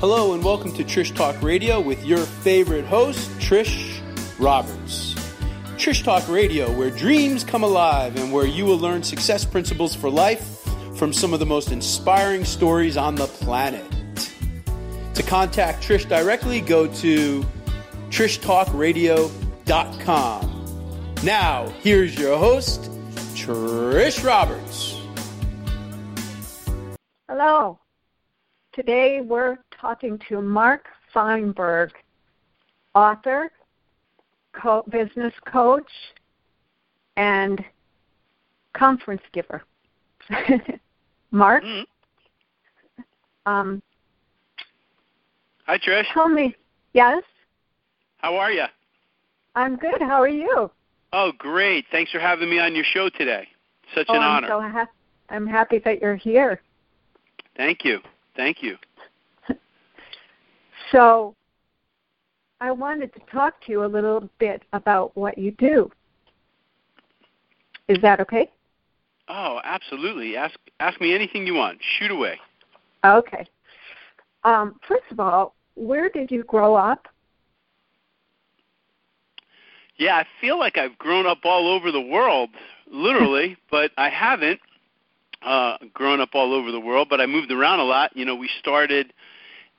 Hello and welcome to Trish Talk Radio with your favorite host, Trish Roberts. Trish Talk Radio, where dreams come alive and where you will learn success principles for life from some of the most inspiring stories on the planet. To contact Trish directly, go to trishtalkradio.com. Now, here's your host, Trish Roberts. Hello. Today we're talking to Marc Feinberg, author, co- business coach, and conference giver. Marc, Mhm. um, Hi, Trish. tell me. Yes, How are you? I'm good. How are you? Oh, great. Thanks for having me on your show today. Such oh, an I'm honor. so ha- I'm happy that you're here. Thank you. Thank you. So, I wanted to talk to you a little bit about what you do. Is that okay? Oh, absolutely. Ask ask me anything you want. Shoot away. Okay. Um, first of all, where did you grow up? Yeah, I feel like I've grown up all over the world, literally, but I haven't uh grown up all over the world, but I moved around a lot. You know, we started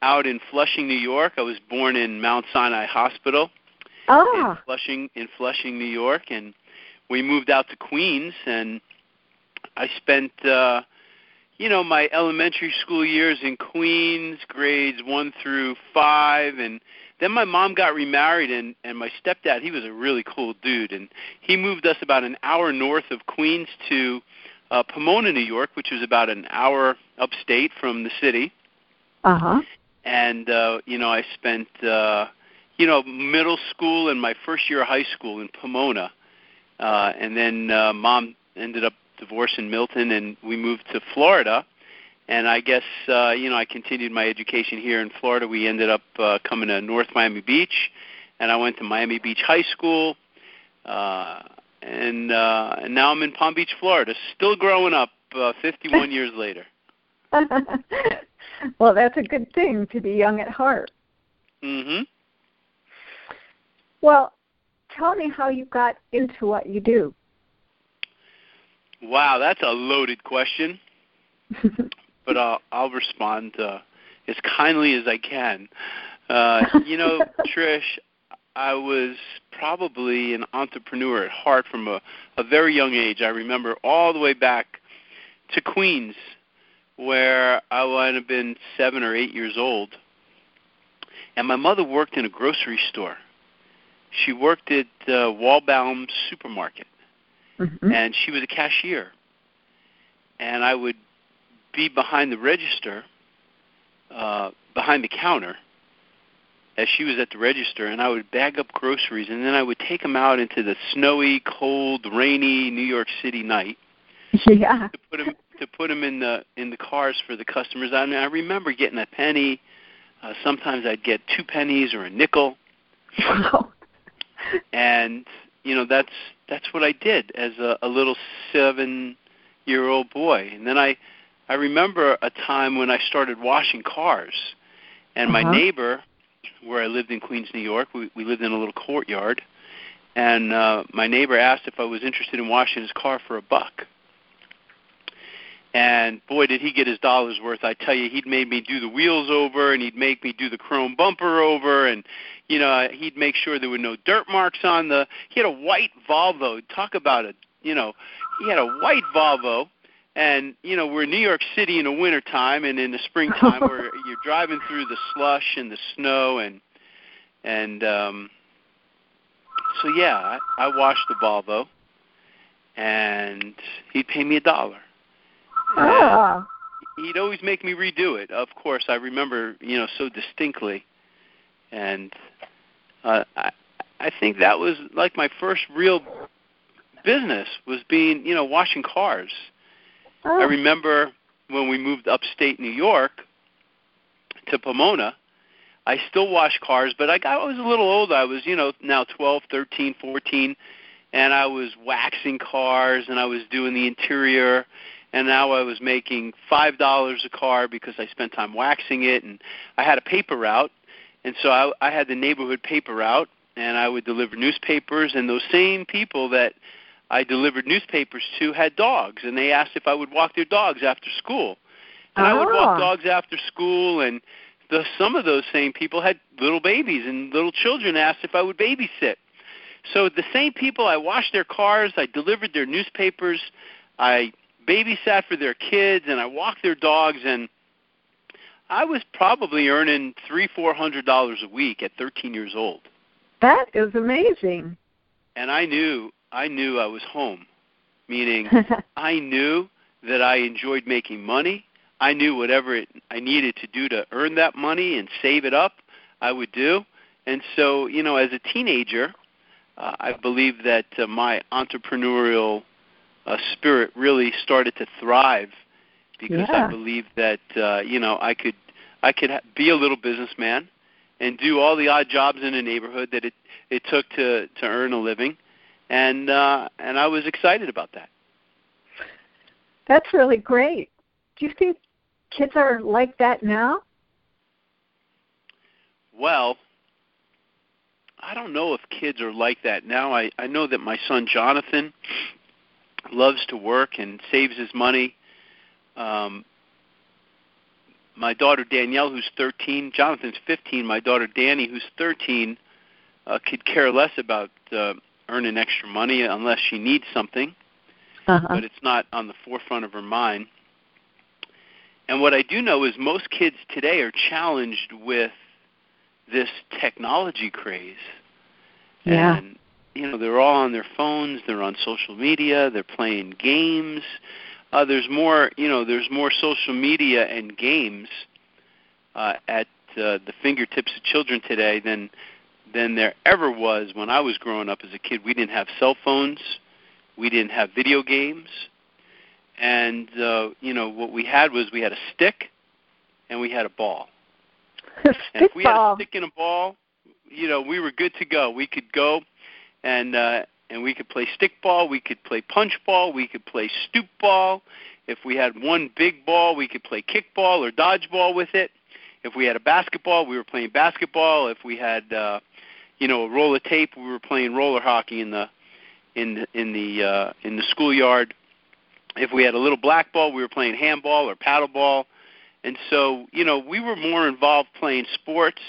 out in Flushing, New York. I was born in Mount Sinai Hospital. in Ah, Flushing in Flushing, New York, and we moved out to Queens, and I spent uh, you know my elementary school years in Queens, grades one through five, and then my mom got remarried, and and my stepdad he was a really cool dude, and he moved us about an hour north of Queens to uh, Pomona, New York, which was about an hour upstate from the city uh huh. And uh you know I spent uh you know middle school and my first year of high school in Pomona. Uh and then uh mom ended up divorcing Milton and we moved to Florida. And I guess uh you know I continued my education here in Florida. We ended up uh coming to North Miami Beach. And I went to Miami Beach High School. Uh and uh and now I'm in Palm Beach Florida. Still growing up uh 51 years later well, that's a good thing to be young at heart. mhm Well, tell me how you got into what you do. Wow, that's a loaded question, but I'll I'll respond uh, as kindly as I can. Uh, you know, Trish, I was probably an entrepreneur at heart from a, a very young age. I remember all the way back to Queens, where I might have been seven or eight years old, and my mother worked in a grocery store. She worked at uh, Waldbaum Supermarket Mhm. and she was a cashier. And I would be behind the register, uh, behind the counter, as she was at the register, and I would bag up groceries, and then I would take them out into the snowy, cold, rainy New York City night yeah. to put them to put them in the in the cars for the customers. I mean, I remember getting a penny. Uh, sometimes I'd get two pennies or a nickel Wow. and you know that's that's what I did as a, a little seven year old boy. And then I I remember a time when I started washing cars, and my Uh-huh. neighbor, where I lived in Queens, New York, we, we lived in a little courtyard, and uh, my neighbor asked if I was interested in washing his car for a buck. And boy, did he get his dollars worth! I tell you, he'd made me do the wheels over, and he'd make me do the chrome bumper over, and you know, he'd make sure there were no dirt marks on the. He had a white Volvo. Talk about it. You know, he had a white Volvo, and you know, we're in New York City in the winter time, and in the springtime, where you're driving through the slush and the snow, and and um, so yeah, I, I washed the Volvo, and he'd pay me a dollar. Ah. he'd always make me redo it. Of course, I remember, you know, so distinctly, and uh, I, I think that was like my first real business was being, you know, washing cars. Oh. I remember when we moved upstate New York to Pomona. I still wash cars, but I got I was a little older. I was, you know, now twelve, thirteen, fourteen, and I was waxing cars and I was doing the interior and now I was making five dollars a car because I spent time waxing it, and I had a paper route, and so I, I had the neighborhood paper route, and I would deliver newspapers, and those same people that I delivered newspapers to had dogs, and they asked if I would walk their dogs after school, and I would walk Ah. dogs after school, and the some of those same people had little babies and little children asked if I would babysit. So the same people, I washed their cars, I delivered their newspapers, I babysat for their kids, and I walked their dogs, and I was probably earning three, four hundred dollars a week at 13 years old. That is amazing. And I knew, I knew I was home, meaning I knew that I enjoyed making money. I knew whatever it, I needed to do to earn that money and save it up, I would do. And so, you know, as a teenager, uh, I believe that uh, my entrepreneurial uh, spirit really started to thrive because Yeah. I believed that uh, you know I could I could ha- be a little businessman and do all the odd jobs in a neighborhood that it it took to to earn a living, and uh, and I was excited about that. That's really great. Do you think kids are like that now? Well, I don't know if kids are like that now. I I know that my son Jonathan loves to work and saves his money. Um, my daughter Danielle, who's 13, Jonathan's 15. My daughter Danny, who's 13, uh, could care less about uh, earning extra money unless she needs something, Uh-huh. but it's not on the forefront of her mind. And what I do know is most kids today are challenged with this technology craze. Yeah. And you know, they're all on their phones, they're on social media, they're playing games. Uh there's more, you know, there's more social media and games uh at uh, the fingertips of children today than than there ever was when I was growing up as a kid. We didn't have cell phones, we didn't have video games, and uh, you know what we had was we had a stick and we had a ball. And if we had a stick and a ball, you know, we were good to go. We could go and uh and we could play stickball, we could play punch ball, we could play stoop ball. If we had one big ball, we could play kickball or dodgeball with it. If we had a basketball, we were playing basketball. If we had uh you know, a roll of tape, we were playing roller hockey in the in the in the uh in the schoolyard. If we had a little black ball, we were playing handball or paddleball. And so, you know, we were more involved playing sports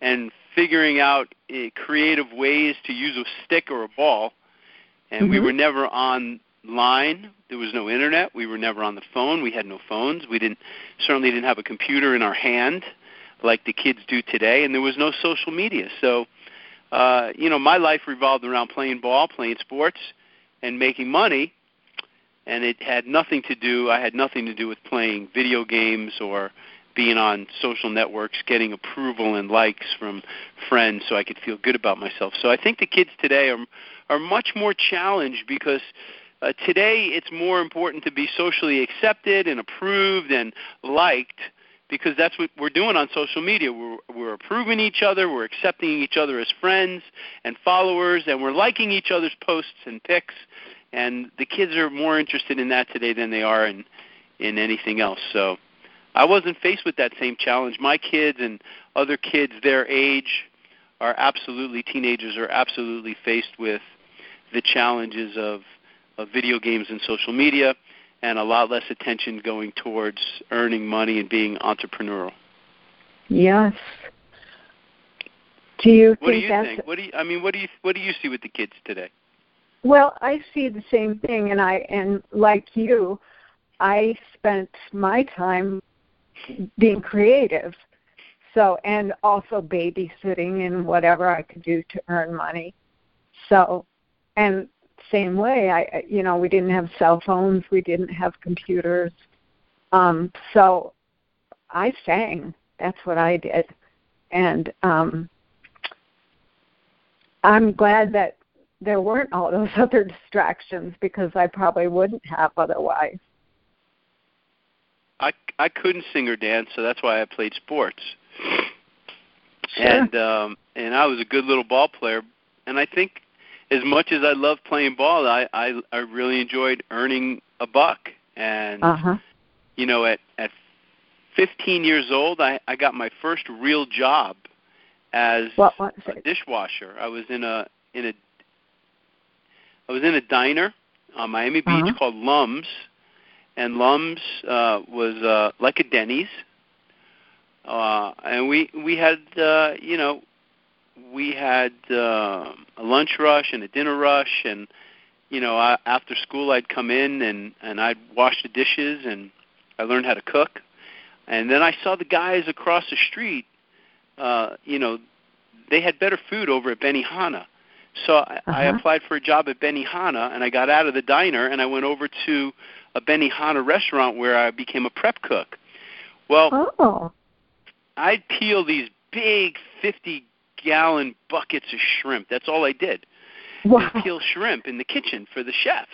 and figuring out uh, creative ways to use a stick or a ball. And we Mhm. were never online. There was no internet. We were never on the phone. We had no phones. We didn't certainly didn't have a computer in our hand like the kids do today, and there was no social media. So, uh, you know, my life revolved around playing ball, playing sports, and making money. And it had nothing to do. I had nothing to do with playing video games or being on social networks, getting approval and likes from friends, so I could feel good about myself. So I think the kids today are are much more challenged because uh, today it's more important to be socially accepted and approved and liked because that's what we're doing on social media. We're, we're approving each other, we're accepting each other as friends and followers, and we're liking each other's posts and pics. And the kids are more interested in that today than they are in in anything else. So I wasn't faced with that same challenge. My kids and other kids their age are absolutely teenagers are absolutely faced with the challenges of, of video games and social media and a lot less attention going towards earning money and being entrepreneurial. Yes. Do you What do you that's think? What do you I mean what do you what do you see with the kids today? Well, I see the same thing, and I and like you, I spent my time being creative, so and also babysitting and whatever I could do to earn money. So, and same way, I you know we didn't have cell phones, we didn't have computers, um, so I sang. That's what I did, and um, I'm glad that there weren't all those other distractions because I probably wouldn't have otherwise. I I couldn't sing or dance, so that's why I played sports. Sure. And um and I was a good little ball player and I think as much as I love playing ball, I I I really enjoyed earning a buck And Uh-huh. you know, at at 15 years old, I I got my first real job as What was a dishwasher. I was in a in a I was in a diner on Miami Beach Uh-huh. called Lums, and Lums uh, was uh, like a Denny's, uh, and we we had uh, you know we had uh, a lunch rush and a dinner rush, and you know I, after school I'd come in and and I'd wash the dishes and I learned how to cook, and then I saw the guys across the street, uh, you know, they had better food over at Benihana. So I, I Uh-huh. applied for a job at Benihana, and I got out of the diner, and I went over to a Benihana restaurant where I became a prep cook. Well, Oh. I'd peel these big 50 gallon buckets of shrimp. That's all I did. Wow. Peel shrimp in the kitchen for the chefs.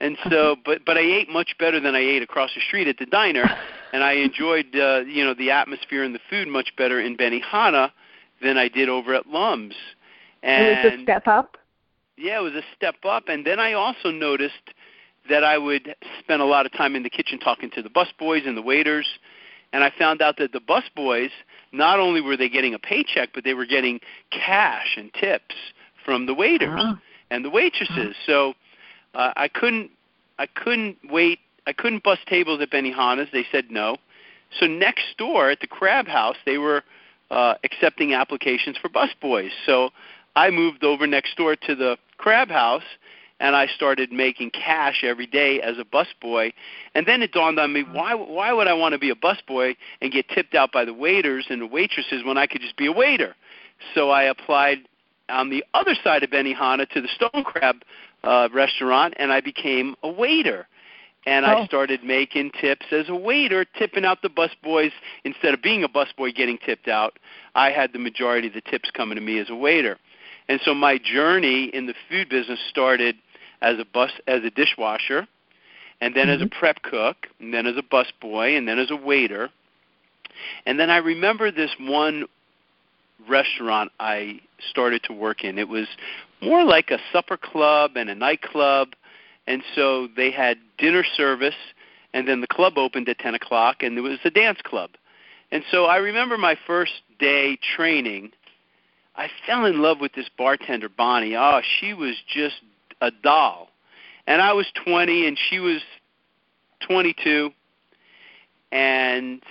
And so, but but I ate much better than I ate across the street at the diner, and I enjoyed uh, you know the atmosphere and the food much better in Benihana than I did over at Lums. And it was a step up. yeah, it was a step up. And then I also noticed that I would spend a lot of time in the kitchen talking to the busboys and the waiters. And I found out that the busboys, not only were they getting a paycheck, but they were getting cash and tips from the waiters Ah. and the waitresses. So uh, I couldn't, I couldn't wait. I couldn't bust tables at Benihana's. They said no. So next door at the Crab House, they were uh, accepting applications for busboys. So I moved over next door to the Crab House, and I started making cash every day as a busboy. And then it dawned on me, why why would I want to be a busboy and get tipped out by the waiters and the waitresses when I could just be a waiter? So I applied on the other side of Benihana to the Stone Crab uh, restaurant, and I became a waiter. And I Oh. started making tips as a waiter, tipping out the busboys instead of being a busboy getting tipped out. I had the majority of the tips coming to me as a waiter. And so my journey in the food business started as a bus as a dishwasher, and then as a mm-hmm. prep cook, and then as a busboy, and then as a waiter. And then I remember this one restaurant I started to work in. It was more like a supper club and a nightclub, and so they had dinner service, and then the club opened at ten o'clock, and there was a dance club. And so I remember my first day training. I fell in love with this bartender, Bonnie. Oh, she was just a doll. And I was 20 and she was 22. And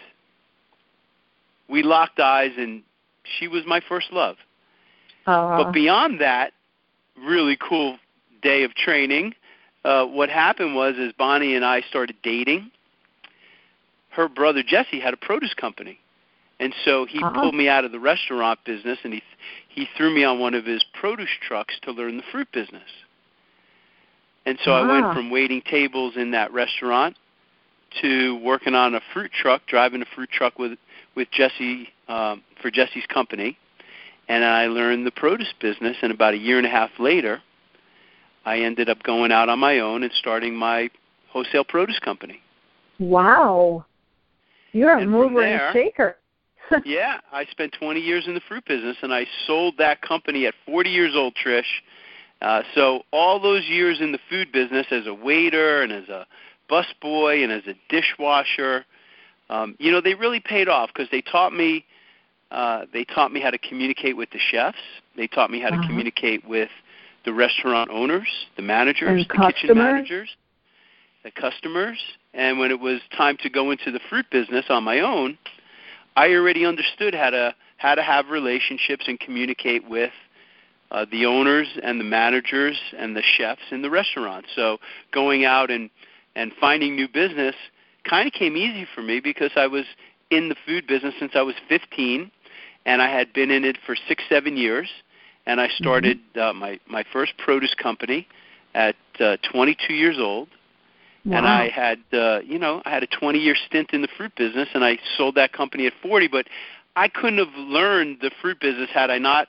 we locked eyes and she was my first love. But beyond that really cool day of training, uh, what happened was as Bonnie and I started dating, her brother Jesse had a produce company. And so he Uh-huh. pulled me out of the restaurant business and he he threw me on one of his produce trucks to learn the fruit business. And so I Ah. went from waiting tables in that restaurant to working on a fruit truck, driving a fruit truck with with Jesse um, for Jesse's company, and I learned the produce business. And about a year and a half later, I ended up going out on my own and starting my wholesale produce company. wow. You're a And mover there- and shaker. yeah, I spent 20 years in the fruit business, and I sold that company at 40 years old, Trish. Uh, so all those years in the food business as a waiter and as a busboy and as a dishwasher, um, you know, they really paid off because they taught me. Uh, they taught me how to communicate with the chefs. They taught me how to Uh-huh. communicate with the restaurant owners, the managers, And the kitchen managers, the customers. And when it was time to go into the fruit business on my own, I already understood how to how to have relationships and communicate with uh, the owners and the managers and the chefs in the restaurant. So going out and and finding new business kind of came easy for me because I was in the food business since I was 15, and I had been in it for six seven years. And I started uh, my my first produce company at uh, 22 years old Wow. and I had uh, you know I had a 20 year stint in the fruit business, and I sold that company at 40. But I couldn't have learned the fruit business had I not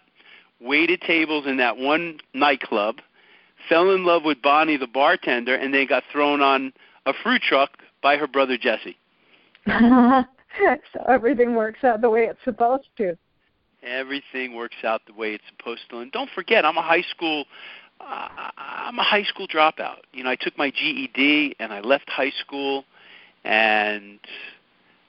waited tables in that one nightclub, fell in love with Bonnie the bartender, and then got thrown on a fruit truck by her brother Jesse. so everything works out the way it's supposed to. Everything works out the way it's supposed to. And don't forget, I'm a high school uh, I'm a high school dropout. You know, I took my GED and I left high school, and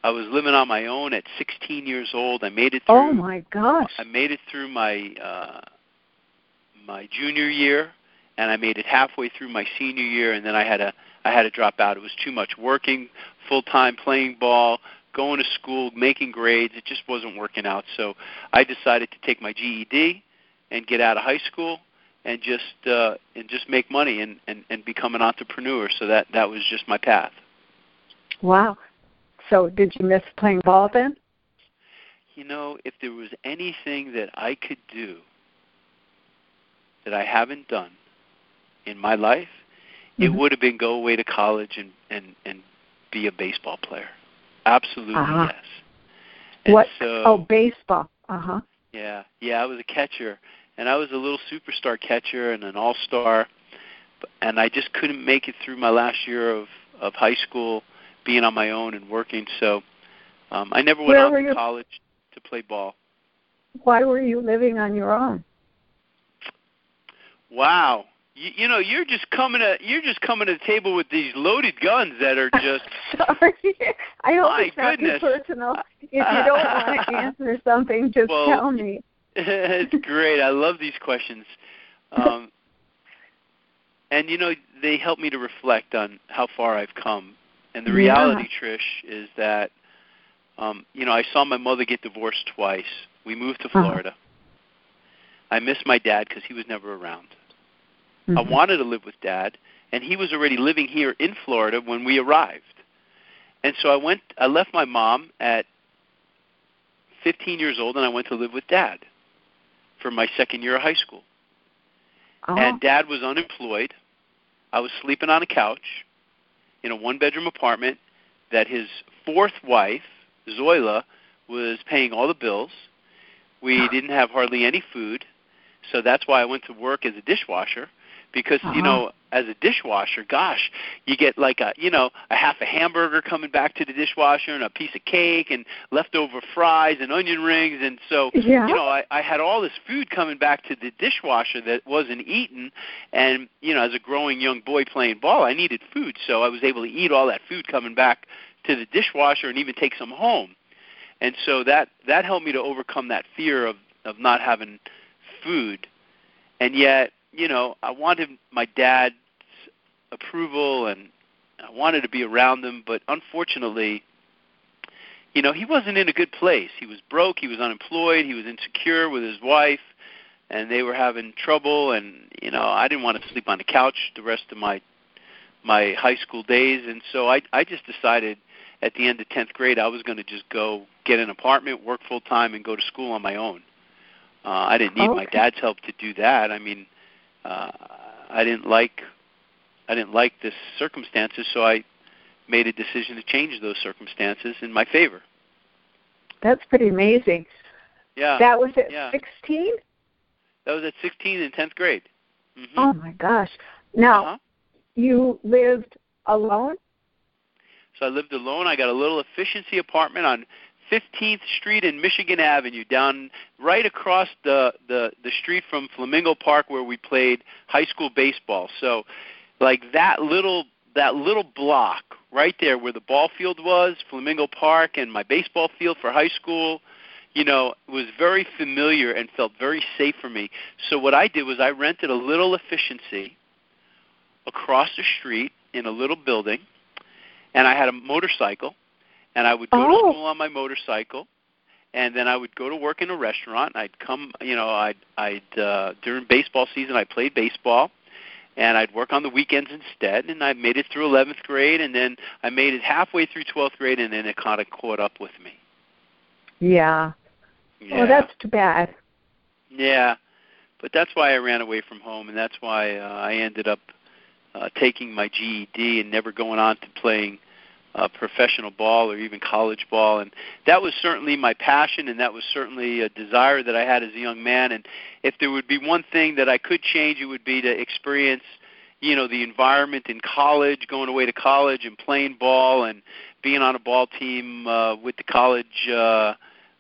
I was living on my own at 16 years old. I made it through. Oh my gosh! I made it through my uh, my junior year, and I made it halfway through my senior year, and then I had a I had to drop out. It was too much working full time, playing ball, going to school, making grades. It just wasn't working out. So I decided to take my GED and get out of high school and just uh, and just make money and, and, and become an entrepreneur. So that that was just my path. Wow. So did you miss playing ball then? You know, if there was anything that I could do that I haven't done in my life, mm-hmm. it would have been go away to college and and and be a baseball player. Absolutely uh-huh. yes. And what? So, oh, baseball. Uh huh. Yeah, yeah. I was a catcher, and I was a little superstar catcher and an all-star, and I just couldn't make it through my last year of of high school, being on my own and working. So um, I never went Where on to you? college to play ball. Why were you living on your own? Wow, you, you know, you're just coming to you're just coming to the table with these loaded guns that are just. Sorry, I hope My it's not goodness. too personal. If you don't want to answer something, just well, tell me. it's great. I love these questions. Um, and you know, they help me to reflect on how far I've come. And the reality, yeah. Trish, is that um, you know, I saw my mother get divorced twice. We moved to Uh-huh. Florida. I miss my dad because he was never around. I Mhm. wanted to live with dad, and he was already living here in Florida when we arrived. And so I went I left my mom at 15 years old and I went to live with dad for my second year of high school. Oh. And dad was unemployed. I was sleeping on a couch in a one bedroom apartment that his fourth wife, Zoila, was paying all the bills. We didn't have hardly any food. So that's why I went to work as a dishwasher because Uh-huh. you know as a dishwasher gosh you get like a you know a half a hamburger coming back to the dishwasher and a piece of cake and leftover fries and onion rings. And so Yeah. you know I, I had all this food coming back to the dishwasher that wasn't eaten. And you know as a growing young boy playing ball I needed food. So I was able to eat all that food coming back to the dishwasher and even take some home. And so that that helped me to overcome that fear of of not having food. And yet you know I wanted my dad's approval and I wanted to be around him but unfortunately you know he wasn't in a good place. He was broke he was unemployed he was insecure with his wife and they were having trouble and you know I didn't want to sleep on the couch the rest of my my high school days and so I I just decided at the end of 10th grade I was going to just go get an apartment work full time and go to school on my own. Uh, I didn't need my dad's help to do that. I mean, uh, I didn't like I didn't like this circumstances, so I made a decision to change those circumstances in my favor. That's pretty amazing. Yeah, That was at yeah. 16? that was at 16 in 10th grade. Mm-hmm. Oh my gosh. Now, Uh-huh. you lived alone? So I lived alone. I got a little efficiency apartment on 15th Street and Michigan Avenue, down right across the the the street from Flamingo Park where we played high school baseball. So, like that little that little block right there where the ball field was, Flamingo Park, and my baseball field for high school. You know, was very familiar and felt very safe for me. So what I did was I rented a little efficiency across the street in a little building, and I had a motorcycle, and I would go to Oh. school on my motorcycle, and then I would go to work in a restaurant. And I'd come, you know, I'd I'd uh, during baseball season I played baseball, and I'd work on the weekends instead. And I made it through 11th grade, and then I made it halfway through 12th grade, and then it kind of caught up with me. Yeah. Yeah. Oh, that's too bad. Yeah, but that's why I ran away from home, and that's why uh, I ended up uh, taking my GED and never going on to playing uh, professional ball or even college ball. And that was certainly my passion, and that was certainly a desire that I had as a young man. And if there would be one thing that I could change, it would be to experience, you know, the environment in college, going away to college and playing ball and being on a ball team uh, with the college. Uh,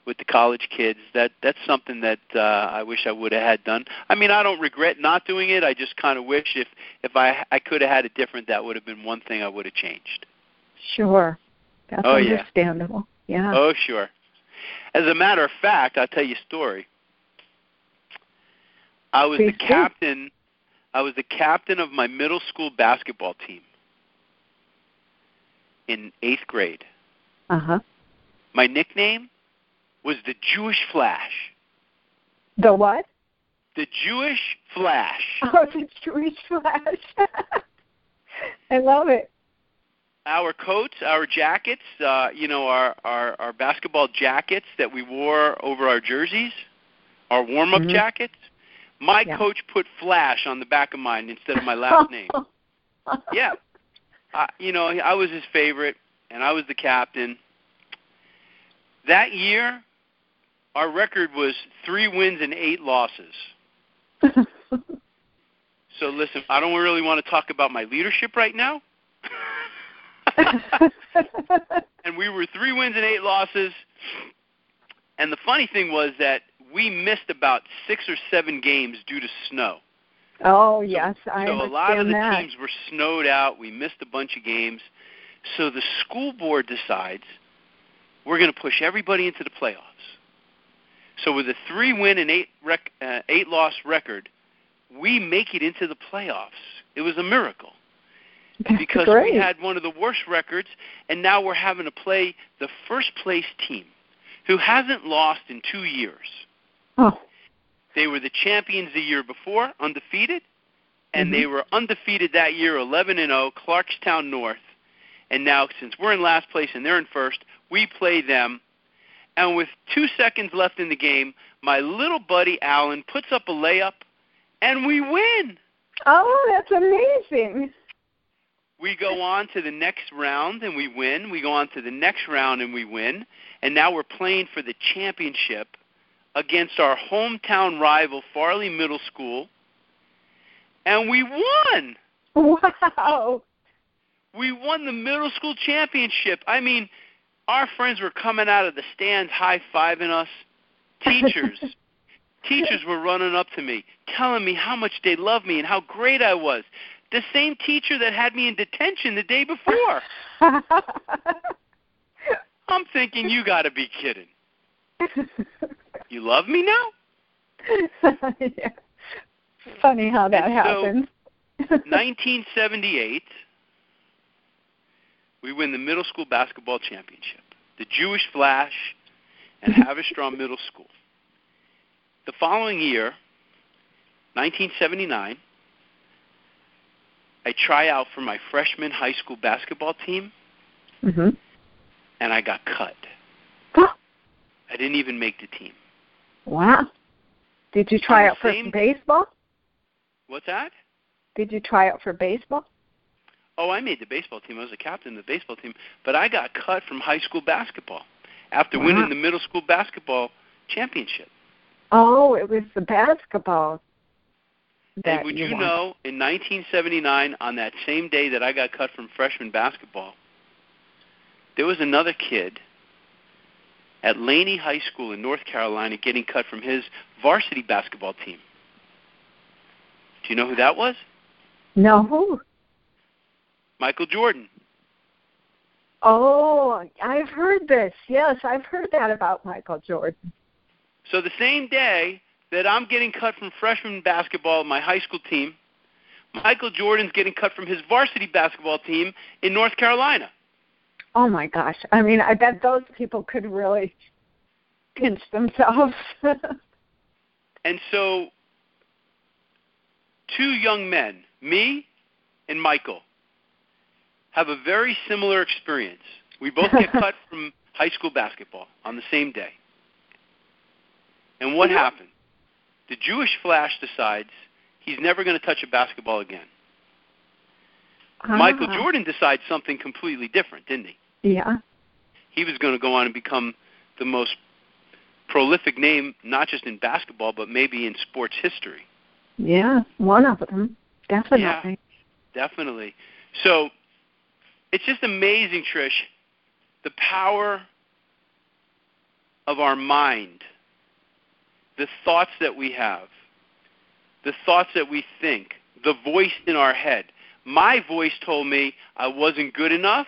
with the college kids. That that's something that uh, I wish I would have had done. I mean, I don't regret not doing it. I just kind of wish if if I I could have had it different, that would have been one thing I would have changed. Sure, that's oh, understandable. Yeah. yeah. Oh, sure. As a matter of fact, I'll tell you a story. I was Please the captain. I was the captain of my middle school basketball team in eighth grade. Uh huh. My nickname was the Jewish Flash. The what? The Jewish Flash. Oh, the Jewish Flash. I love it. Our coats, our jackets, uh, you know, our, our, our basketball jackets that we wore over our jerseys, our warm up Mhm. jackets, my Yeah. coach put Flash on the back of mine instead of my last name. Yeah. I, you know, I was his favorite, and I was the captain. That year, our record was three wins and eight losses. So listen, I don't really want to talk about my leadership right now. and we were three wins and eight losses. And the funny thing was that we missed about six or seven games due to snow. oh yes, I so a lot of the that. teams were snowed out. We missed a bunch of games. So the school board decides we're going to push everybody into the playoffs. So with a three win and eight rec- uh, eight loss record, we make it into the playoffs. It was a miracle because great. we had one of the worst records, and now we're having to play the first place team, who hasn't lost in two years. oh, They were the champions the year before, undefeated, and Mhm. they were undefeated that year, 11 and 0, Clarkstown North. And now, since we're in last place and they're in first, we play them. And with two seconds left in the game, my little buddy Alan puts up a layup, and we win. oh, that's amazing. We go on to the next round and we win. We go on to the next round and we win. And now we're playing for the championship against our hometown rival, Farley Middle School. And we won. Wow. We won the middle school championship. I mean, our friends were coming out of the stands high fiving us. Teachers, teachers were running up to me, telling me how much they loved me and how great I was. The same teacher that had me in detention the day before. I'm thinking, you got to be kidding. You love me now? yeah. Funny how that And so- happens. 1978, we win the middle school basketball championship. The Jewish Flash and Haverstraw Middle School. The following year, 1979, I try out for my freshman high school basketball team, hmm and I got cut. I didn't even make the team. Wow. Did you try out for same- baseball? What's that? Did you try out for baseball? Oh, I made the baseball team. I was a captain of the baseball team, but I got cut from high school basketball after Wow. winning the middle school basketball championship. Oh, it was the basketball. That and would you you know, in 1979, on that same day that I got cut from freshman basketball, there was another kid at Laney High School in North Carolina getting cut from his varsity basketball team. Do you know who that was? No. Who? Michael Jordan. Oh, I've heard this. Yes, I've heard that about Michael Jordan. So the same day that I'm getting cut from freshman basketball, my high school team, Michael Jordan's getting cut from his varsity basketball team in North Carolina. Oh my gosh. I mean, I bet those people could really pinch themselves. And so, two young men, me and Michael, have a very similar experience. We both get cut from high school basketball on the same day. And what happened? The Jewish Flash decides he's never going to touch a basketball again. Michael Ah, Jordan decides something completely different, didn't he? Yeah. He was going to go on and become the most prolific name, not just in basketball, but maybe in sports history. Yeah, one of them. Definitely. Yeah, Definitely. So it's just amazing, Trish, the power of our mind, the thoughts that we have, the thoughts that we think, the voice in our head. My voice told me I wasn't good enough.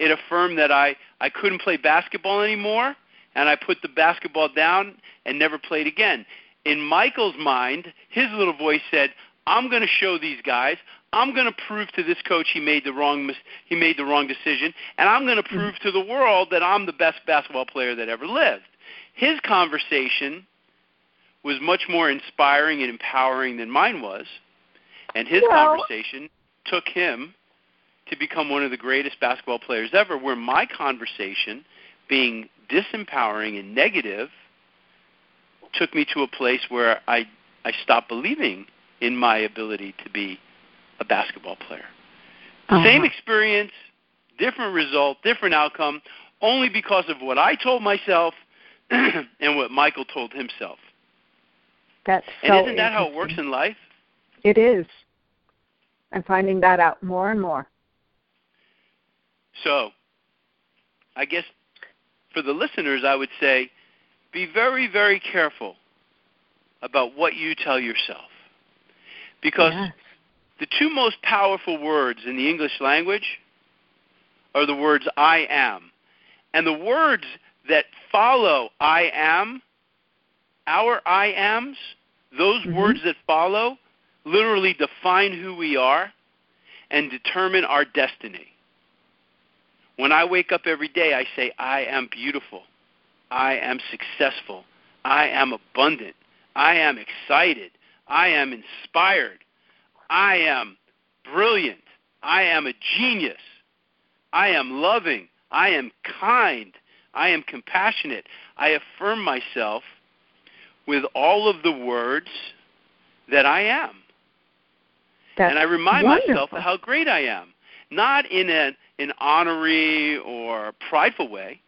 It affirmed that I, I couldn't play basketball anymore, and I put the basketball down and never played again. In Michael's mind, his little voice said, I'm going to show these guys. I'm going to prove to this coach he made the wrong he made the wrong decision, and I'm going to mm-hmm. prove to the world that I'm the best basketball player that ever lived. His conversation was much more inspiring and empowering than mine was, and his Well- conversation took him to become one of the greatest basketball players ever. Where my conversation, being disempowering and negative, took me to a place where I I stopped believing in my ability to be a basketball player. Uh-huh. Same experience, different result, different outcome, only because of what I told myself and what Michael told himself. That's And isn't that how it works in life? It is. I'm finding that out more and more. So, I guess for the listeners, I would say be very, very careful about what you tell yourself. Because Yes. the two most powerful words in the English language are the words I am. And the words that follow I am, our I ams, those Mhm. words that follow literally define who we are and determine our destiny. When I wake up every day, I say, I am beautiful. I am successful. I am abundant. I am excited. I am inspired. I am brilliant. I am a genius. I am loving. I am kind. I am compassionate. I affirm myself with all of the words that I am. That's and I remind wonderful. myself of how great I am. Not in an, an honorary or prideful way,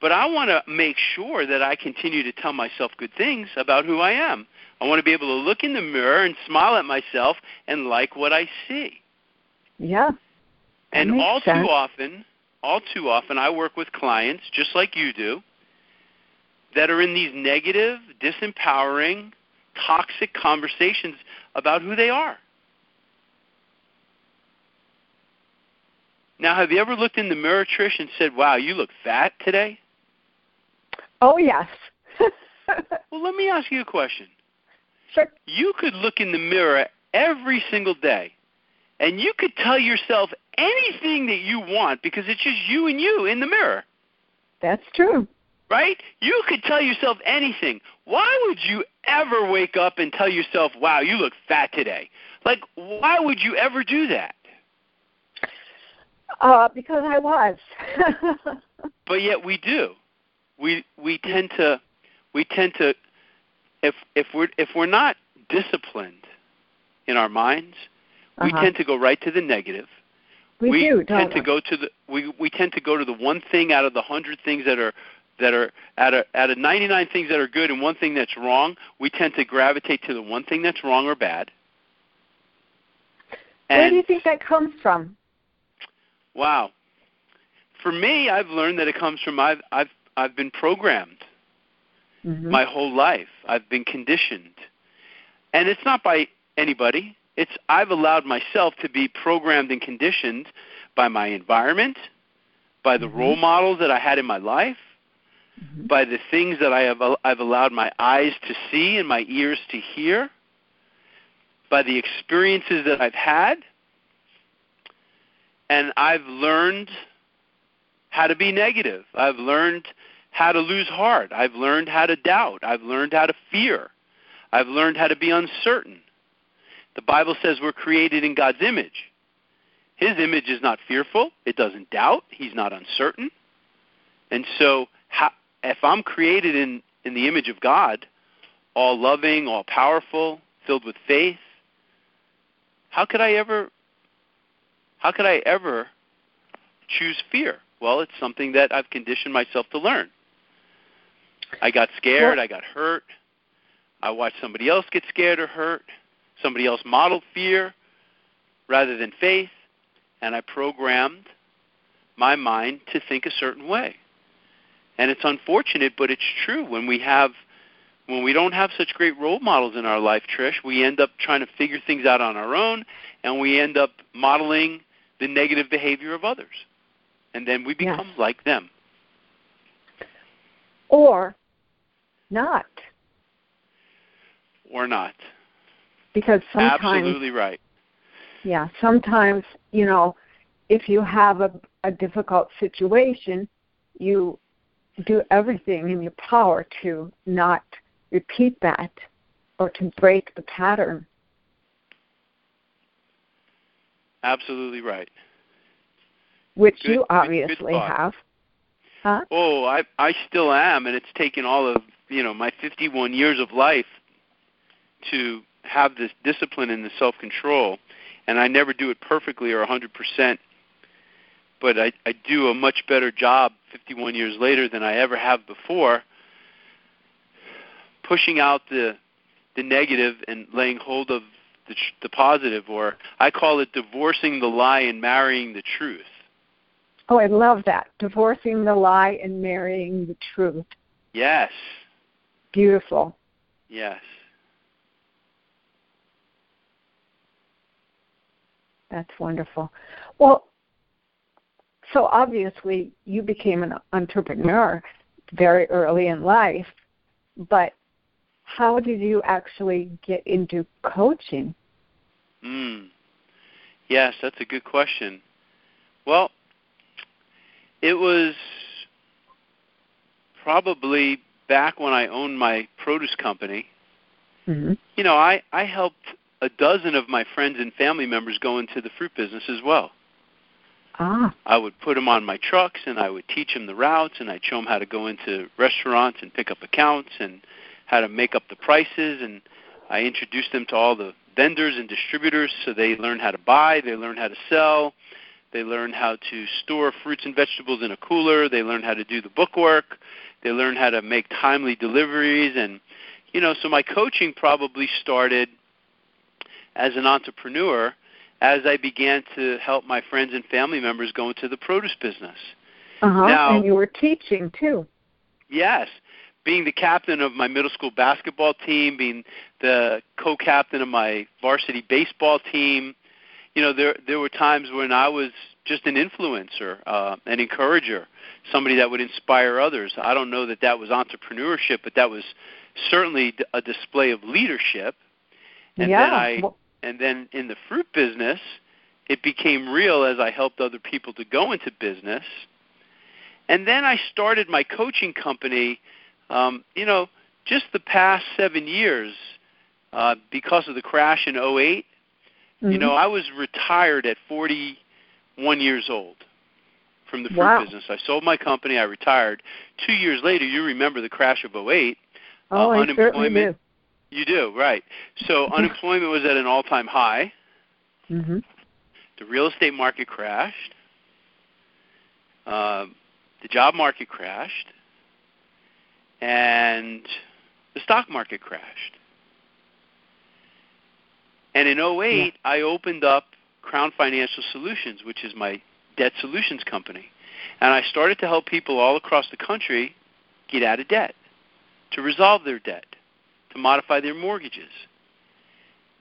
but I want to make sure that I continue to tell myself good things about who I am. I want to be able to look in the mirror and smile at myself and like what I see. Yeah. And all sense. too often, all too often, I work with clients just like you do that are in these negative, disempowering, toxic conversations about who they are. Now, have you ever looked in the mirror, Trish, and said, "Wow, you look fat today"? Oh yes. Well, let me ask you a question. sure. You could look in the mirror every single day, and you could tell yourself anything that you want because it's just you and you in the mirror. That's true. Right? You could tell yourself anything. Why would you ever wake up and tell yourself, "Wow, you look fat today"? Like, why would you ever do that? Uh, because I was. But yet we do. We we tend to we tend to if if we're if we're not disciplined in our minds, we Uh-huh. tend to go right to the negative. we, do, tend don't to we? go to the we we tend to go to the one thing out of the hundred things that are that are out of out of 99 things that are good and one thing that's wrong, we tend to gravitate to the one thing that's wrong or bad. Where do you think that comes from? wow, for me, I've learned that it comes from I've I've I've been programmed Mhm. my whole life. I've been conditioned, and it's not by anybody. It's I've allowed myself to be programmed and conditioned by my environment, by the Mhm. role models that I had in my life, Mhm. by the things that I have I've allowed my eyes to see and my ears to hear, by the experiences that I've had, and I've learned how to be negative. I've learned how to lose heart. I've learned how to doubt. I've learned how to fear. I've learned how to be uncertain. The Bible says we're created in God's image. His image is not fearful, it doesn't doubt, he's not uncertain. And so how, if I'm created in, in the image of God, all loving, all powerful, filled with faith, how could I ever how could I ever choose fear? Well, it's something that I've conditioned myself to learn. I got scared, I got hurt. I watched somebody else get scared or hurt. Somebody else modeled fear rather than faith, and I programmed my mind to think a certain way. And it's unfortunate, but it's true. When we have when we don't have such great role models in our life, Trish, we end up trying to figure things out on our own and we end up modeling the negative behavior of others. And then we become yes. like them. Or not. Or not. Because sometimes Absolutely right. Yeah, sometimes, you know, if you have a, a difficult situation, you do everything in your power to not repeat that or to break the pattern. Absolutely right. Which good, you obviously good, good have. Huh? Oh, I I still am and it's taken all of, you know, my 51 years of life to have this discipline and the self-control and I never do it perfectly or 100%, but I, I do a much better job 51 years later than I ever have before, pushing out the the negative and laying hold of the, the positive, or I call it divorcing the lie and marrying the truth. Oh, I love that. Divorcing the lie and marrying the truth. Yes. Beautiful. Yes. That's wonderful. Well, so obviously you became an entrepreneur very early in life, but how did you actually get into coaching? Mm. Yes, that's a good question. Well, it was probably back when I owned my produce company. Mm-hmm. You know, I I helped a dozen of my friends and family members go into the fruit business as well. Ah. I would put them on my trucks and I would teach them the routes and I'd show them how to go into restaurants and pick up accounts and how to make up the prices and I introduced them to all the vendors and distributors so they learn how to buy, they learn how to sell, they learn how to store fruits and vegetables in a cooler, they learn how to do the bookwork, they learn how to make timely deliveries and you know, so my coaching probably started as an entrepreneur as I began to help my friends and family members go into the produce business. Uh-huh. Now, and you were teaching too. Yes. Being the captain of my middle school basketball team, being the co-captain of my varsity baseball team, you know, there there were times when I was just an influencer, uh, an encourager, somebody that would inspire others. I don't know that that was entrepreneurship, but that was certainly a display of leadership. And yeah. then I and then in the fruit business, it became real as I helped other people to go into business. And then I started my coaching company, um, you know, just the past seven years uh, because of the crash in 8 mm-hmm. You know, I was retired at 41 years old from the fruit wow. business. I sold my company, I retired. Two years later, you remember the crash of 08. Oh, uh, I unemployment. You do, right. So unemployment was at an all-time high. Mm-hmm. The real estate market crashed. Uh, the job market crashed. And the stock market crashed. And in 08, yeah. I opened up Crown Financial Solutions, which is my debt solutions company. And I started to help people all across the country get out of debt, to resolve their debt, to modify their mortgages.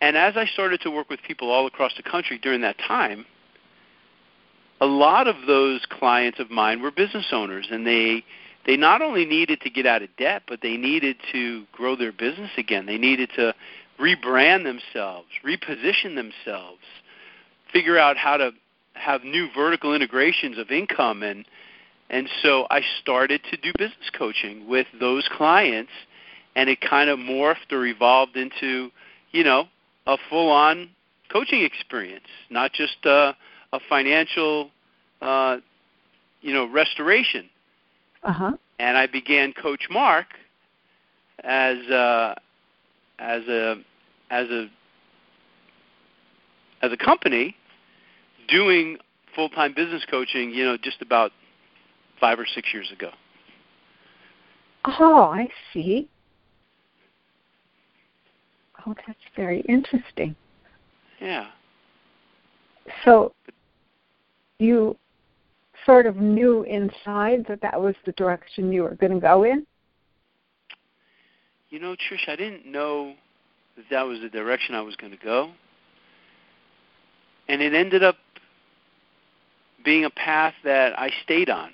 And as I started to work with people all across the country during that time, a lot of those clients of mine were business owners and they they not only needed to get out of debt, but they needed to grow their business again. They needed to rebrand themselves, reposition themselves, figure out how to have new vertical integrations of income and and so I started to do business coaching with those clients and it kind of morphed or evolved into, you know, a full-on coaching experience, not just a, a financial, uh, you know, restoration. Uh-huh. And I began Coach Marc as uh, as a as a as a company doing full-time business coaching, you know, just about five or six years ago. Oh, I see. Oh, that's very interesting. Yeah. So you sort of knew inside that that was the direction you were going to go in? You know, Trish, I didn't know that that was the direction I was going to go. And it ended up being a path that I stayed on.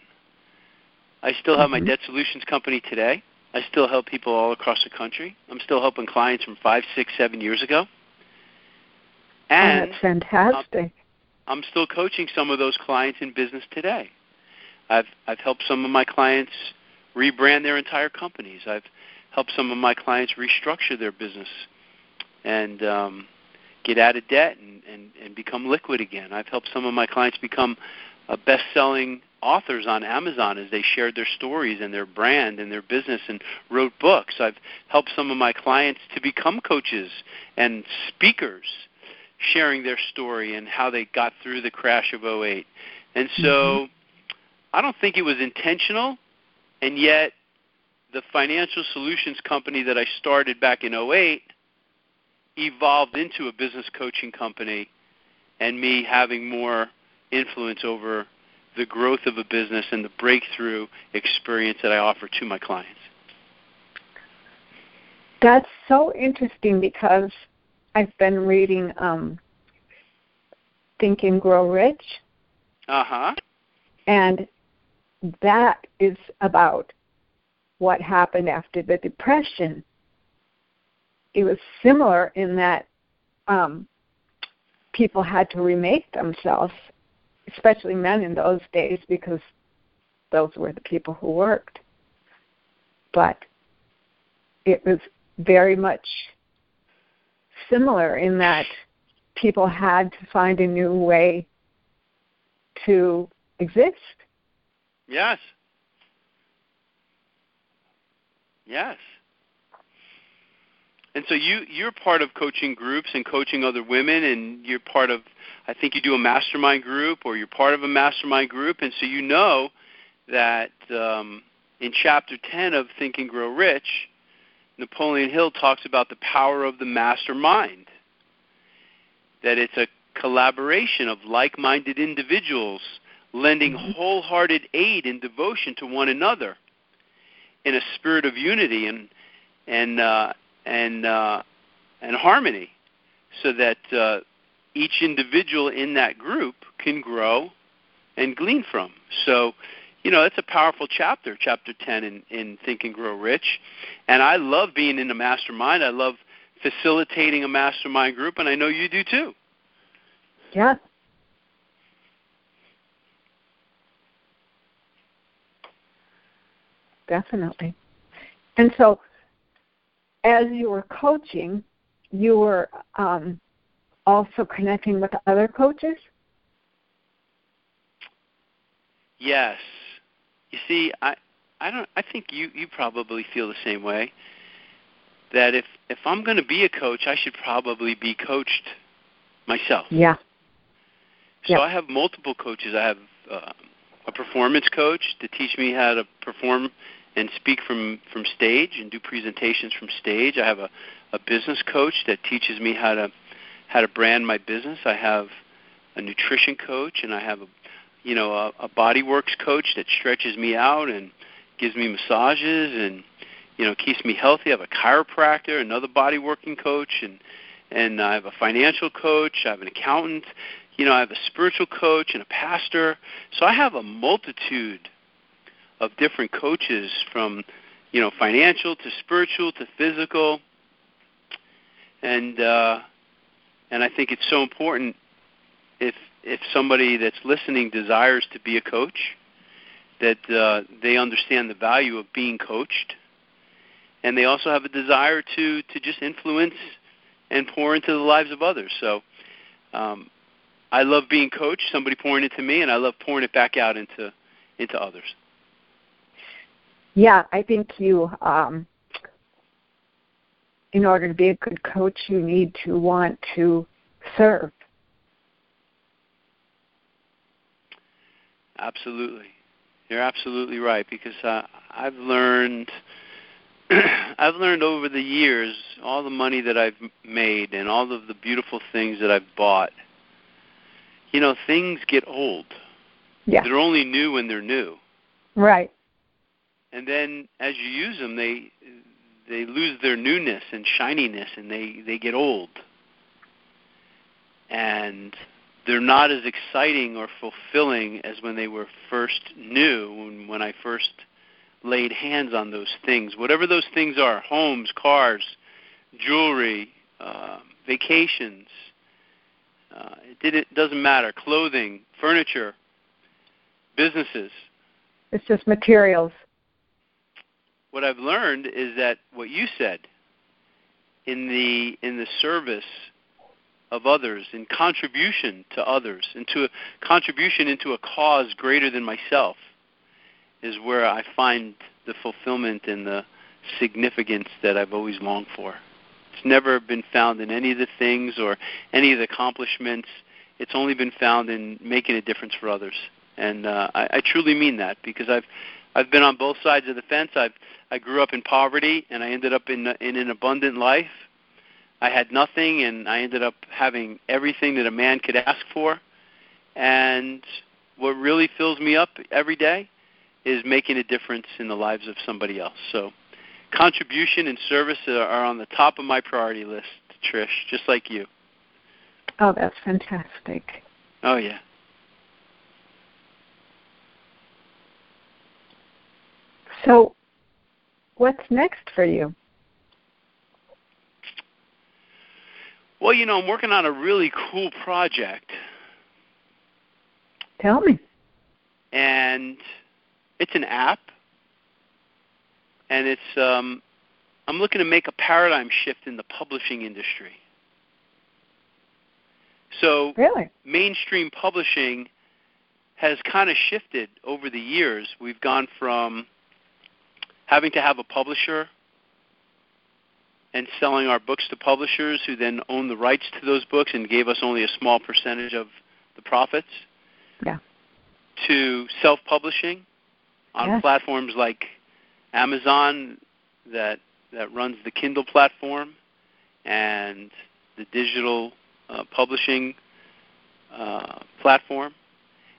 I still have mm-hmm. my debt solutions company today. I still help people all across the country. I'm still helping clients from five, six, seven years ago. And oh, that's fantastic. I'm, I'm still coaching some of those clients in business today. I've I've helped some of my clients rebrand their entire companies. I've helped some of my clients restructure their business and um, get out of debt and, and, and become liquid again. I've helped some of my clients become a best-selling authors on Amazon as they shared their stories and their brand and their business and wrote books. I've helped some of my clients to become coaches and speakers sharing their story and how they got through the crash of 08. And so mm-hmm. I don't think it was intentional and yet the financial solutions company that I started back in 08 evolved into a business coaching company and me having more influence over the growth of a business and the breakthrough experience that I offer to my clients. That's so interesting because I've been reading um, Think and Grow Rich. Uh huh. And that is about what happened after the Depression. It was similar in that um, people had to remake themselves especially men in those days because those were the people who worked. But it was very much similar in that people had to find a new way to exist. Yes. Yes. And so you you're part of coaching groups and coaching other women and you're part of I think you do a mastermind group or you're part of a mastermind group, and so you know that um, in chapter 10 of Think and Grow Rich, Napoleon Hill talks about the power of the mastermind. That it's a collaboration of like minded individuals lending mm-hmm. wholehearted aid and devotion to one another in a spirit of unity and and uh, and uh, and harmony, so that uh, each individual in that group can grow and glean from. So, you know, it's a powerful chapter, chapter 10 in, in Think and Grow Rich. And I love being in a mastermind. I love facilitating a mastermind group, and I know you do too. Yeah. Definitely. And so, as you were coaching, you were um, also connecting with other coaches? Yes. You see, I I don't I think you you probably feel the same way. That if if I'm going to be a coach, I should probably be coached myself. Yeah. So yeah. I have multiple coaches. I have uh, a performance coach to teach me how to perform and speak from from stage and do presentations from stage. I have a a business coach that teaches me how to how to brand my business. I have a nutrition coach, and I have a you know a, a body works coach that stretches me out and gives me massages and you know keeps me healthy. I have a chiropractor, another body working coach, and and I have a financial coach. I have an accountant. You know, I have a spiritual coach and a pastor. So I have a multitude of different coaches from you know financial to spiritual to physical and uh and I think it's so important if if somebody that's listening desires to be a coach, that uh, they understand the value of being coached, and they also have a desire to to just influence and pour into the lives of others. So. Um, I love being coached, somebody pouring into me, and I love pouring it back out into into others. Yeah, I think you um, in order to be a good coach, you need to want to serve. Absolutely. You're absolutely right because uh, I've learned I've learned over the years all the money that I've made and all of the beautiful things that I've bought. You know, things get old. Yeah. They're only new when they're new. Right. And then as you use them, they they lose their newness and shininess and they they get old. And they're not as exciting or fulfilling as when they were first new when, when I first laid hands on those things, whatever those things are homes, cars, jewelry, uh, vacations. Uh, it, did, it doesn't matter. Clothing, furniture, businesses. It's just materials. What I've learned is that what you said in the in the service of others, in contribution to others, into a contribution into a cause greater than myself, is where I find the fulfillment and the significance that I've always longed for. It's never been found in any of the things or any of the accomplishments. It's only been found in making a difference for others, and uh, I, I truly mean that because I've I've been on both sides of the fence. I've I grew up in poverty, and I ended up in in an abundant life. I had nothing, and I ended up having everything that a man could ask for. And what really fills me up every day is making a difference in the lives of somebody else. So, contribution and service are on the top of my priority list, Trish, just like you. Oh, that's fantastic. Oh yeah. So, what's next for you? Well, you know, I'm working on a really cool project. Tell me. And it's an app, and it's um, I'm looking to make a paradigm shift in the publishing industry. So, really, mainstream publishing has kind of shifted over the years. We've gone from having to have a publisher and selling our books to publishers who then own the rights to those books and gave us only a small percentage of the profits. Yeah. To self-publishing on yes. platforms like Amazon that that runs the Kindle platform and the digital uh, publishing uh, platform,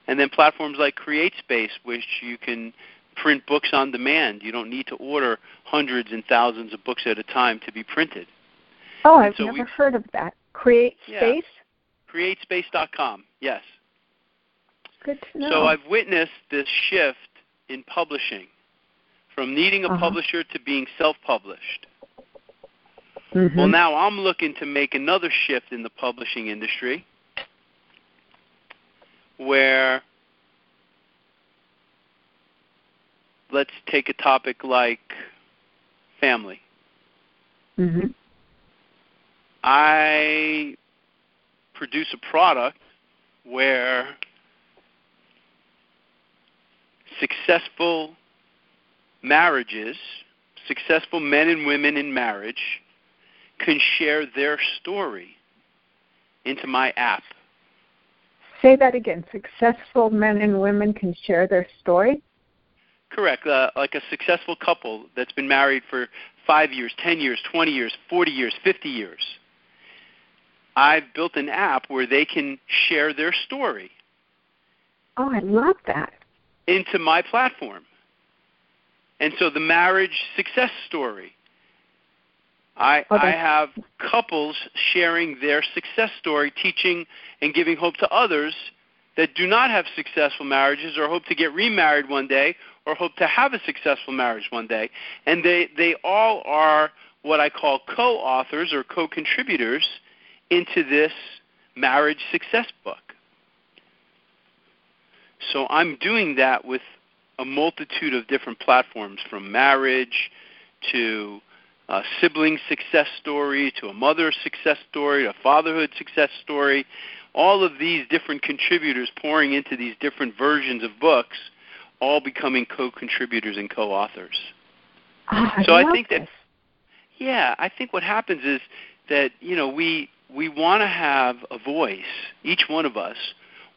and then platforms like CreateSpace, which you can print books on demand. You don't need to order hundreds and thousands of books at a time to be printed. Oh, I've so never heard of that. Create yeah. CreateSpace.com, yes. Good to know. So I've witnessed this shift in publishing from needing a uh-huh. publisher to being self published. Mm-hmm. Well, now I'm looking to make another shift in the publishing industry where let's take a topic like family. Mm-hmm. I produce a product where successful marriages, successful men and women in marriage, can share their story into my app. Say that again. Successful men and women can share their story? Correct. Uh, like a successful couple that's been married for five years, 10 years, 20 years, 40 years, 50 years. I've built an app where they can share their story. Oh, I love that. Into my platform. And so the marriage success story. I, okay. I have couples sharing their success story, teaching and giving hope to others that do not have successful marriages or hope to get remarried one day or hope to have a successful marriage one day. And they, they all are what I call co authors or co contributors into this marriage success book. So I'm doing that with a multitude of different platforms from marriage to a sibling success story to a mother success story to a fatherhood success story all of these different contributors pouring into these different versions of books all becoming co-contributors and co-authors oh, I so i think this. that yeah i think what happens is that you know we we want to have a voice each one of us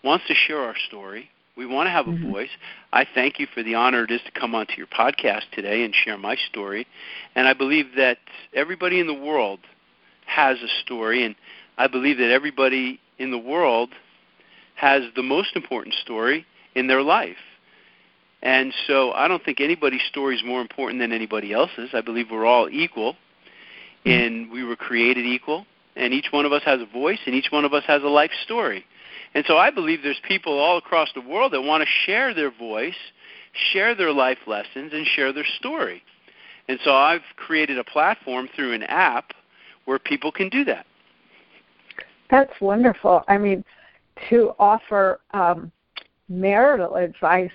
wants to share our story we want to have a mm-hmm. voice. I thank you for the honor it is to come onto your podcast today and share my story. And I believe that everybody in the world has a story, and I believe that everybody in the world has the most important story, in their life. And so I don't think anybody's story is more important than anybody else's. I believe we're all equal, and we were created equal, and each one of us has a voice, and each one of us has a life story. And so I believe there's people all across the world that want to share their voice, share their life lessons, and share their story. And so I've created a platform through an app where people can do that. That's wonderful. I mean, to offer um, marital advice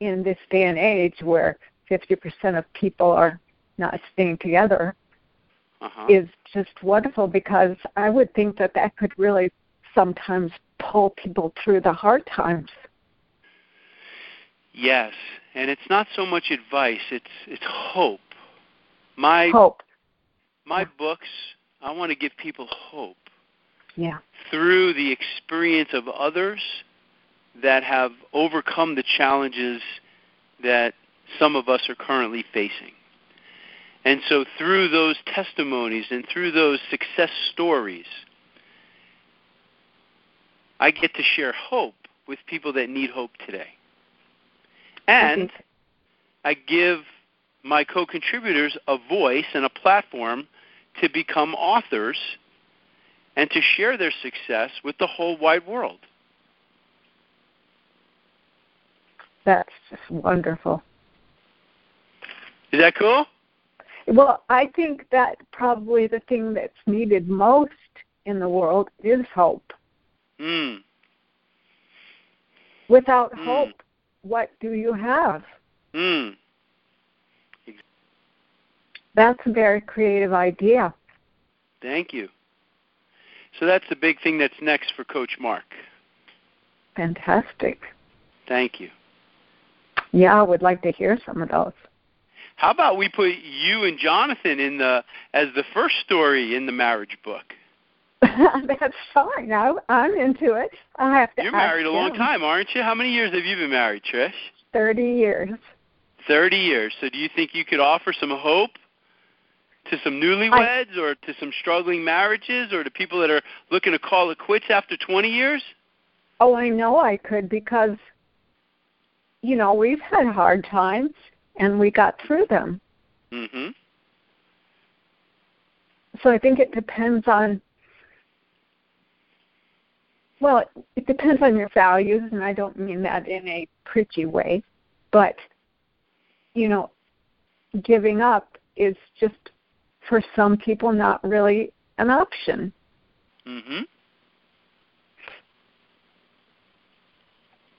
in this day and age where 50% of people are not staying together uh-huh. is just wonderful because I would think that that could really sometimes pull people through the hard times. Yes, and it's not so much advice; it's it's hope. My hope. My books, I want to give people hope. Yeah. Through the experience of others that have overcome the challenges that some of us are currently facing. And so, through those testimonies and through those success stories, I get to share hope with people that need hope today. And I give my co contributors a voice and a platform to become authors and to share their success with the whole wide world. That's just wonderful. Is that cool? Well, I think that probably the thing that's needed most in the world is hope. Mm. Without mm. hope, what do you have? Mm. That's a very creative idea. Thank you. So that's the big thing that's next for Coach Marc. Fantastic. Thank you. Yeah, I would like to hear some of those. How about we put you and Jonathan in the as the first story in the marriage book? That's fine. I, I'm into it. I have to. You're married a long him. time, aren't you? How many years have you been married, Trish? Thirty years. Thirty years. So, do you think you could offer some hope to some newlyweds, I, or to some struggling marriages, or to people that are looking to call it quits after 20 years? Oh, I know I could because, you know, we've had hard times and we got through them. Mhm. So I think it depends on well, it depends on your values and I don't mean that in a preachy way, but you know, giving up is just for some people not really an option. Mhm.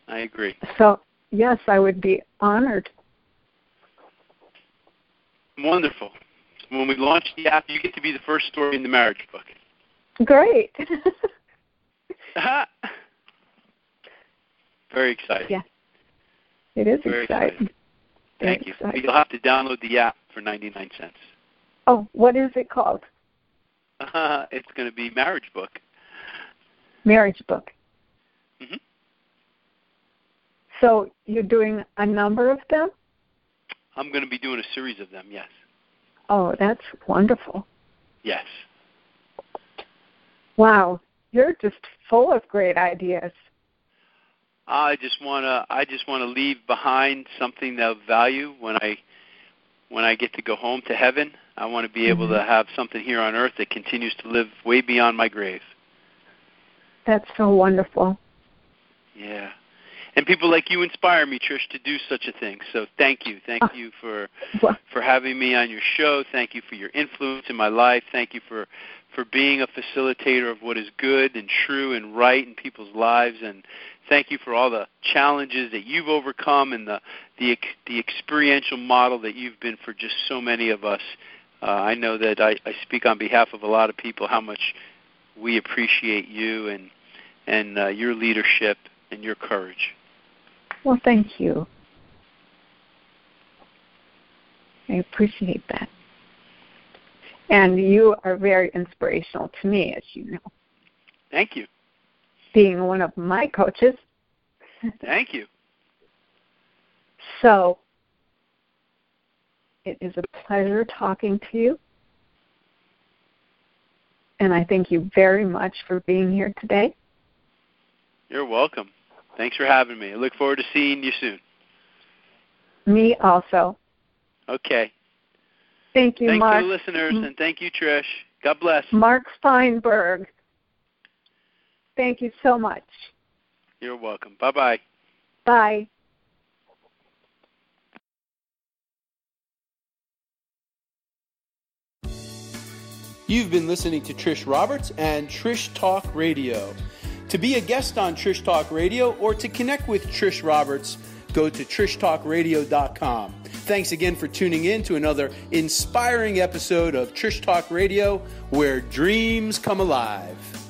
I agree. So, yes, I would be honored Wonderful. When we launch the app, you get to be the first story in the marriage book. Great. Very exciting. Yeah. It is Very exciting. exciting. Thank you. Exciting. You'll have to download the app for 99 cents. Oh, what is it called? Uh, it's going to be Marriage Book. Marriage book. hmm So you're doing a number of them? I'm going to be doing a series of them, yes. Oh, that's wonderful. Yes. Wow. You're just full of great ideas. I just want to I just want to leave behind something of value when I when I get to go home to heaven. I want to be able Mm-hmm. to have something here on earth that continues to live way beyond my grave. That's so wonderful. Yeah. And people like you inspire me, Trish, to do such a thing. So thank you. Thank Oh. you for for having me on your show. Thank you for your influence in my life. Thank you for for being a facilitator of what is good and true and right in people's lives and thank you for all the challenges that you've overcome and the the the experiential model that you've been for just so many of us. Uh, I know that I, I speak on behalf of a lot of people how much we appreciate you and and uh, your leadership and your courage. Well, thank you. I appreciate that. And you are very inspirational to me, as you know, Thank you. being one of my coaches. Thank you. So it is a pleasure talking to you. And I thank you very much for being here today. You're welcome. Thanks for having me. I look forward to seeing you soon. Me also. Okay. Thank you, Thank Marc. Thank you, listeners, and thank you, Trish. God bless. Marc Feinberg. Thank you so much. You're welcome. Bye bye. Bye. You've been listening to Trish Roberts and Trish Talk Radio. To be a guest on Trish Talk Radio or to connect with Trish Roberts, go to trishtalkradio.com. Thanks again for tuning in to another inspiring episode of Trish Talk Radio where dreams come alive.